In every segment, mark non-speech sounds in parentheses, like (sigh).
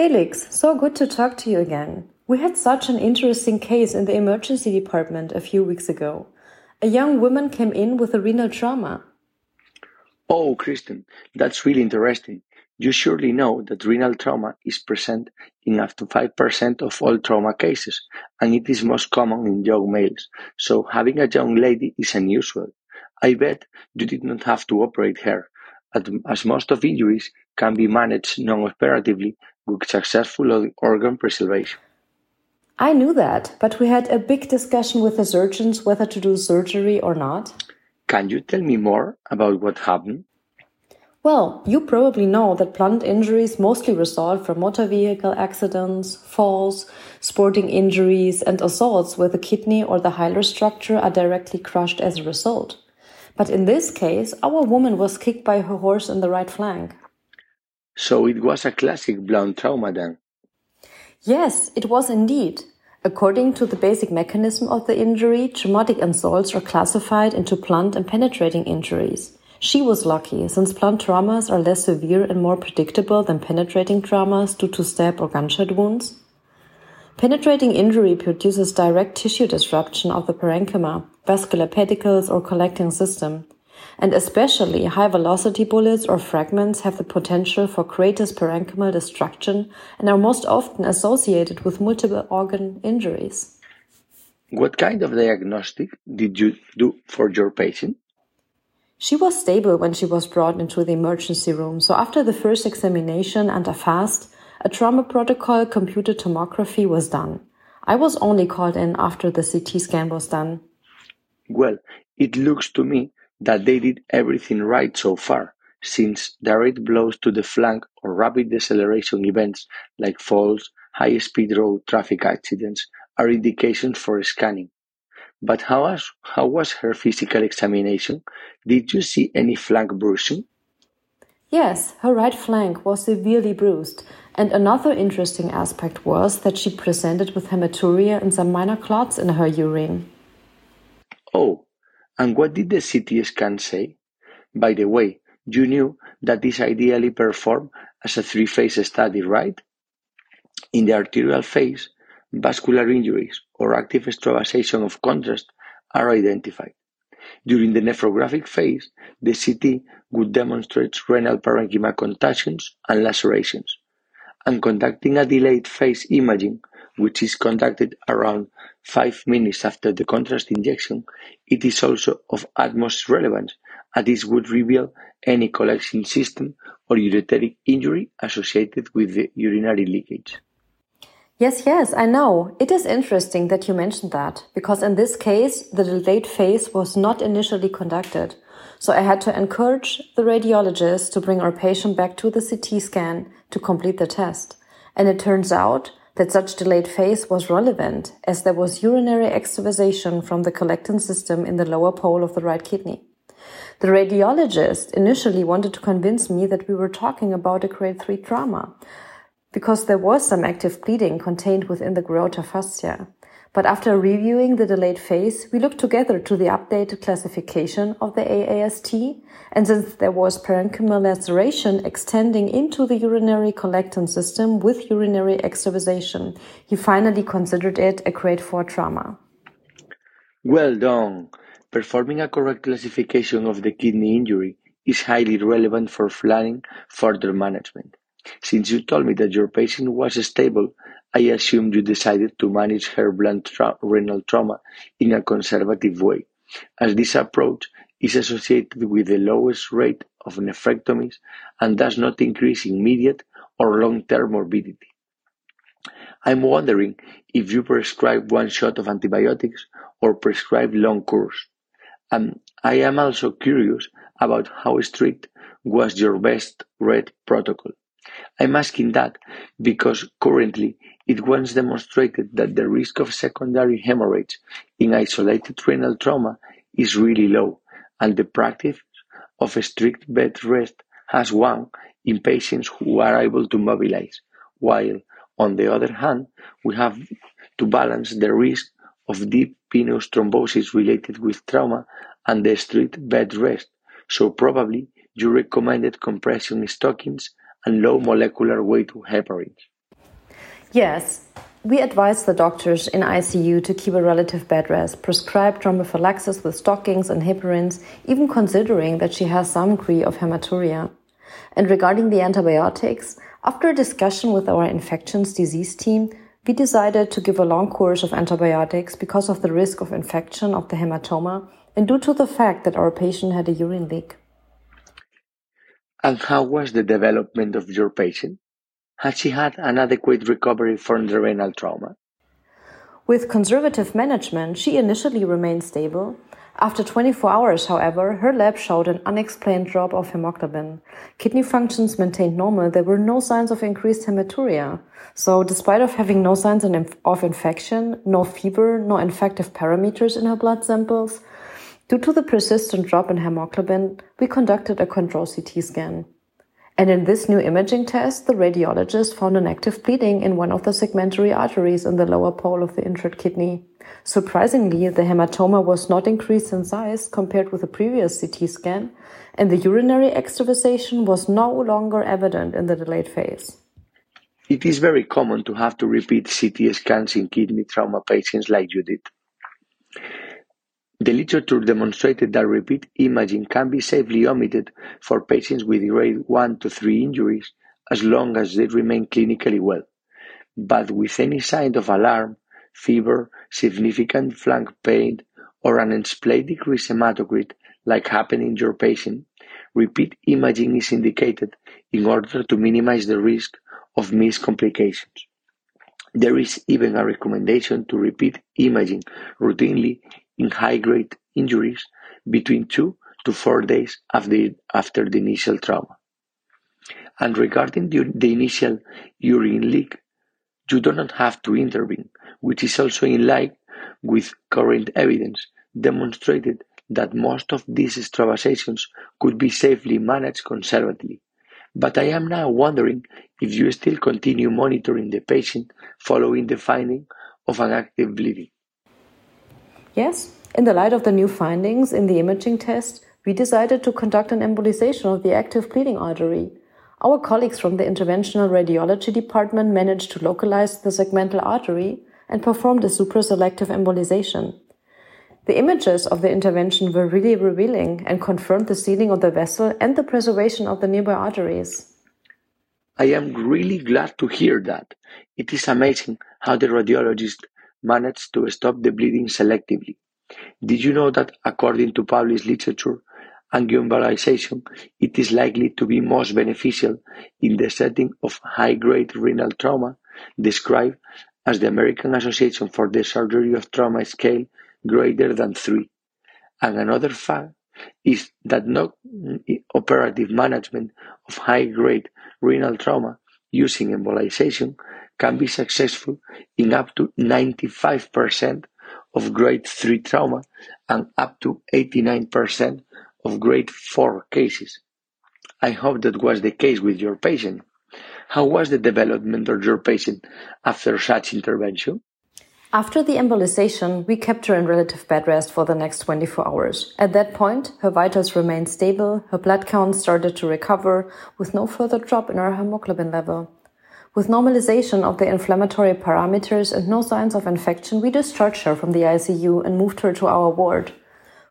Felix, so good to talk to you again. We had such an interesting case in the emergency department a few weeks ago. A young woman came in with a renal trauma. Oh, Kristin, that's really interesting. You surely know that renal trauma is present in up to 5% of all trauma cases, and it is most common in young males, so having a young lady is unusual. I bet you did not have to operate her, as most of injuries can be managed non-operatively with successful organ preservation. I knew that, but we had a big discussion with the surgeons whether to do surgery or not. Can you tell me more about what happened? Well, you probably know that blunt injuries mostly result from motor vehicle accidents, falls, sporting injuries, and assaults where the kidney or the hilar structure are directly crushed as a result. But in this case, our woman was kicked by her horse in the right flank. So it was a classic blunt trauma then? Yes, it was indeed. According to the basic mechanism of the injury, traumatic insults are classified into blunt and penetrating injuries. She was lucky, since blunt traumas are less severe and more predictable than penetrating traumas due to stab or gunshot wounds. Penetrating injury produces direct tissue disruption of the parenchyma, vascular pedicles, or collecting system, and especially high velocity bullets or fragments have the potential for greatest parenchymal destruction and are most often associated with multiple organ injuries. What kind of diagnostic did you do for your patient? She was stable when she was brought into the emergency room, so after the first examination and a FAST, a trauma protocol computed tomography was done. I was only called in after the CT scan was done. Well, it looks to me that they did everything right so far, since direct blows to the flank or rapid deceleration events like falls, high speed road traffic accidents are indications for scanning. But how was, how was her physical examination? Did you see any flank bruising? Yes, her right flank was severely bruised, and another interesting aspect was that she presented with hematuria and some minor clots in her urine. Oh, and what did the CT scan say? By the way, you knew that is ideally performed as a three-phase study, right? In the arterial phase, vascular injuries or active extravasation of contrast are identified. During the nephrographic phase, the CT would demonstrate renal parenchyma contusions and lacerations, and conducting a delayed phase imaging, which is conducted around five minutes after the contrast injection, it is also of utmost relevance as this would reveal any collection system or ureteric injury associated with the urinary leakage. Yes, yes, I know. It is interesting that you mentioned that, because in this case, the delayed phase was not initially conducted. So I had to encourage the radiologist to bring our patient back to the CT scan to complete the test. And it turns out that such delayed phase was relevant as there was urinary extravasation from the collecting system in the lower pole of the right kidney. The radiologist initially wanted to convince me that we were talking about a grade 3 trauma, because there was some active bleeding contained within the Gerota fascia. But after reviewing the delayed phase, we looked together to the updated classification of the AAST, and since there was parenchymal laceration extending into the urinary collecting system with urinary extravasation, he finally considered it a grade 4 trauma. Well done! Performing a correct classification of the kidney injury is highly relevant for planning further management. Since you told me that your patient was stable, I assumed you decided to manage her blunt renal trauma in a conservative way, as this approach is associated with the lowest rate of nephrectomies and does not increase immediate or long-term morbidity. I'm wondering if you prescribe one shot of antibiotics or prescribe long course. And I am also curious about how strict was your bed rest protocol. I'm asking that because currently it was demonstrated that the risk of secondary hemorrhage in isolated renal trauma is really low, and the practice of strict bed rest has won in patients who are able to mobilize, while, on the other hand, we have to balance the risk of deep venous thrombosis related with trauma and the strict bed rest, so probably you recommended compression stockings and low molecular weight heparins. Yes. We advise the doctors in ICU to keep a relative bed rest, prescribe thromboprophylaxis with stockings and heparins, even considering that she has some degree of hematuria. And regarding the antibiotics, after a discussion with our infections disease team, we decided to give a long course of antibiotics because of the risk of infection of the hematoma and due to the fact that our patient had a urine leak. And how was the development of your patient? Had she had an adequate recovery from the renal trauma? With conservative management, she initially remained stable. After 24 hours, however, her lab showed an unexplained drop of hemoglobin. Kidney functions maintained normal. There were no signs of increased hematuria. So, despite of having no signs of infection, no fever, no infective parameters in her blood samples, due to the persistent drop in hemoglobin, we conducted a control CT scan. And in this new imaging test, the radiologist found an active bleeding in one of the segmentary arteries in the lower pole of the injured kidney. Surprisingly, the hematoma was not increased in size compared with the previous CT scan, and the urinary extravasation was no longer evident in the delayed phase. It is very common to have to repeat CT scans in kidney trauma patients like you did. The literature demonstrated that repeat imaging can be safely omitted for patients with grade 1 to 3 injuries as long as they remain clinically well. But with any sign of alarm, fever, significant flank pain, or an unexplained decreased hematocrit like happened in your patient, repeat imaging is indicated in order to minimize the risk of missed complications. There is even a recommendation to repeat imaging routinely in high-grade injuries between two to four days after after the initial trauma. And regarding the, the initial urine leak, you do not have to intervene, which is also in line with current evidence demonstrated that most of these extravasations could be safely managed conservatively. But I am now wondering if you still continue monitoring the patient following the finding of an active bleeding. Yes, in the light of the new findings in the imaging test, we decided to conduct an embolization of the active bleeding artery. Our colleagues from the interventional radiology department managed to localize the segmental artery and performed a supraselective embolization. The images of the intervention were really revealing and confirmed the sealing of the vessel and the preservation of the nearby arteries. I am really glad to hear that. It is amazing how the radiologist managed to stop the bleeding selectively. Did you know that according to published literature, angioembolization it is likely to be most beneficial in the setting of high-grade renal trauma, described as the American Association for the Surgery of Trauma scale greater than 3. And another fact is that no eh, operative management of high-grade renal trauma using embolization can be successful in up to 95% of grade 3 trauma and up to 89% of grade 4 cases. I hope that was the case with your patient. How was the development of your patient after such intervention? After the embolization, we kept her in relative bed rest for the next 24 hours. At that point, her vitals remained stable, her blood count started to recover, with no further drop in her hemoglobin level. With normalization of the inflammatory parameters and no signs of infection, we discharged her from the ICU and moved her to our ward.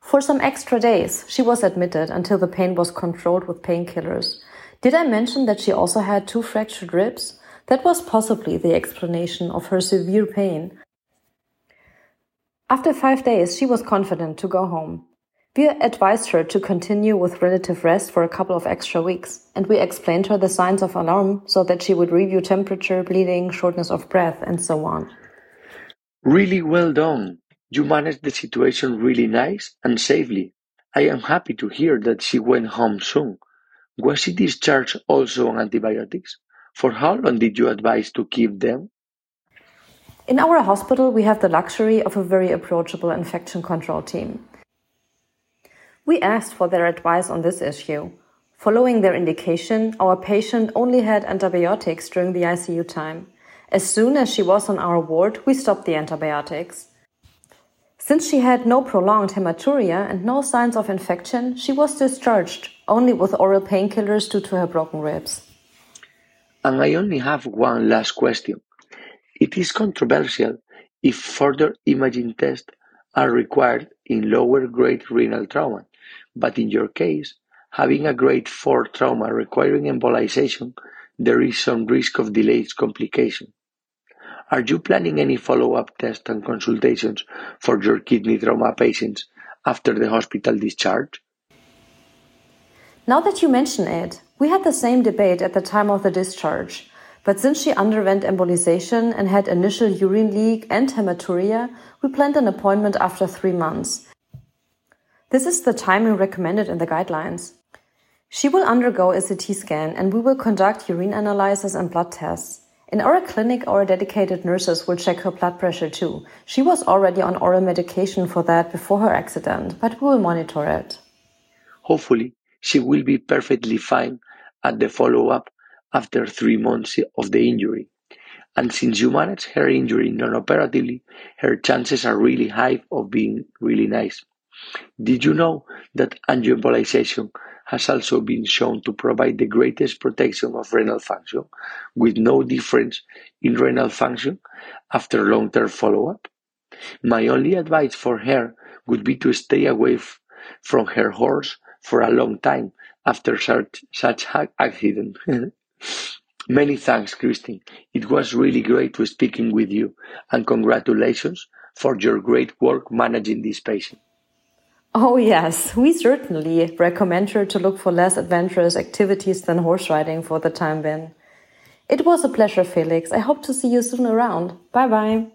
For some extra days, she was admitted until the pain was controlled with painkillers. Did I mention that she also had two fractured ribs? That was possibly the explanation of her severe pain. After five days, she was confident to go home. We advised her to continue with relative rest for a couple of extra weeks, and we explained her the signs of alarm so that she would review temperature, bleeding, shortness of breath, and so on. Really well done. You managed the situation really nice and safely. I am happy to hear that she went home soon. Was she discharged also on antibiotics? For how long did you advise to keep them? In our hospital, we have the luxury of a very approachable infection control team. We asked for their advice on this issue. Following their indication, our patient only had antibiotics during the ICU time. As soon as she was on our ward, we stopped the antibiotics. Since she had no prolonged hematuria and no signs of infection, she was discharged, only with oral painkillers due to her broken ribs. And I only have one last question. It is controversial if further imaging tests are required in lower grade renal trauma, but in your case, having a grade 4 trauma requiring embolization, there is some risk of delayed complication. Are you planning any follow-up tests and consultations for your kidney trauma patients after the hospital discharge? Now that you mention it, we had the same debate at the time of the discharge. But since she underwent embolization and had initial urine leak and hematuria, we planned an appointment after three months. This is the timing recommended in the guidelines. She will undergo a CT scan and we will conduct urine analysis and blood tests. In our clinic, our dedicated nurses will check her blood pressure too. She was already on oral medication for that before her accident, but we will monitor it. Hopefully, she will be perfectly fine at the follow up after three months of the injury. And since you manage her injury non-operatively, her chances are really high of being really nice. Did you know that angioembolization has also been shown to provide the greatest protection of renal function, with no difference in renal function after long-term follow-up? My only advice for her would be to stay away from her horse for a long time after such, such accident. (laughs) Many thanks, Christine. It was really great to speaking with you, and congratulations for your great work managing this patient. Oh, yes, we certainly recommend her to look for less adventurous activities than horse riding for the time being. It was a pleasure, Felix. I hope to see you soon around. Bye bye.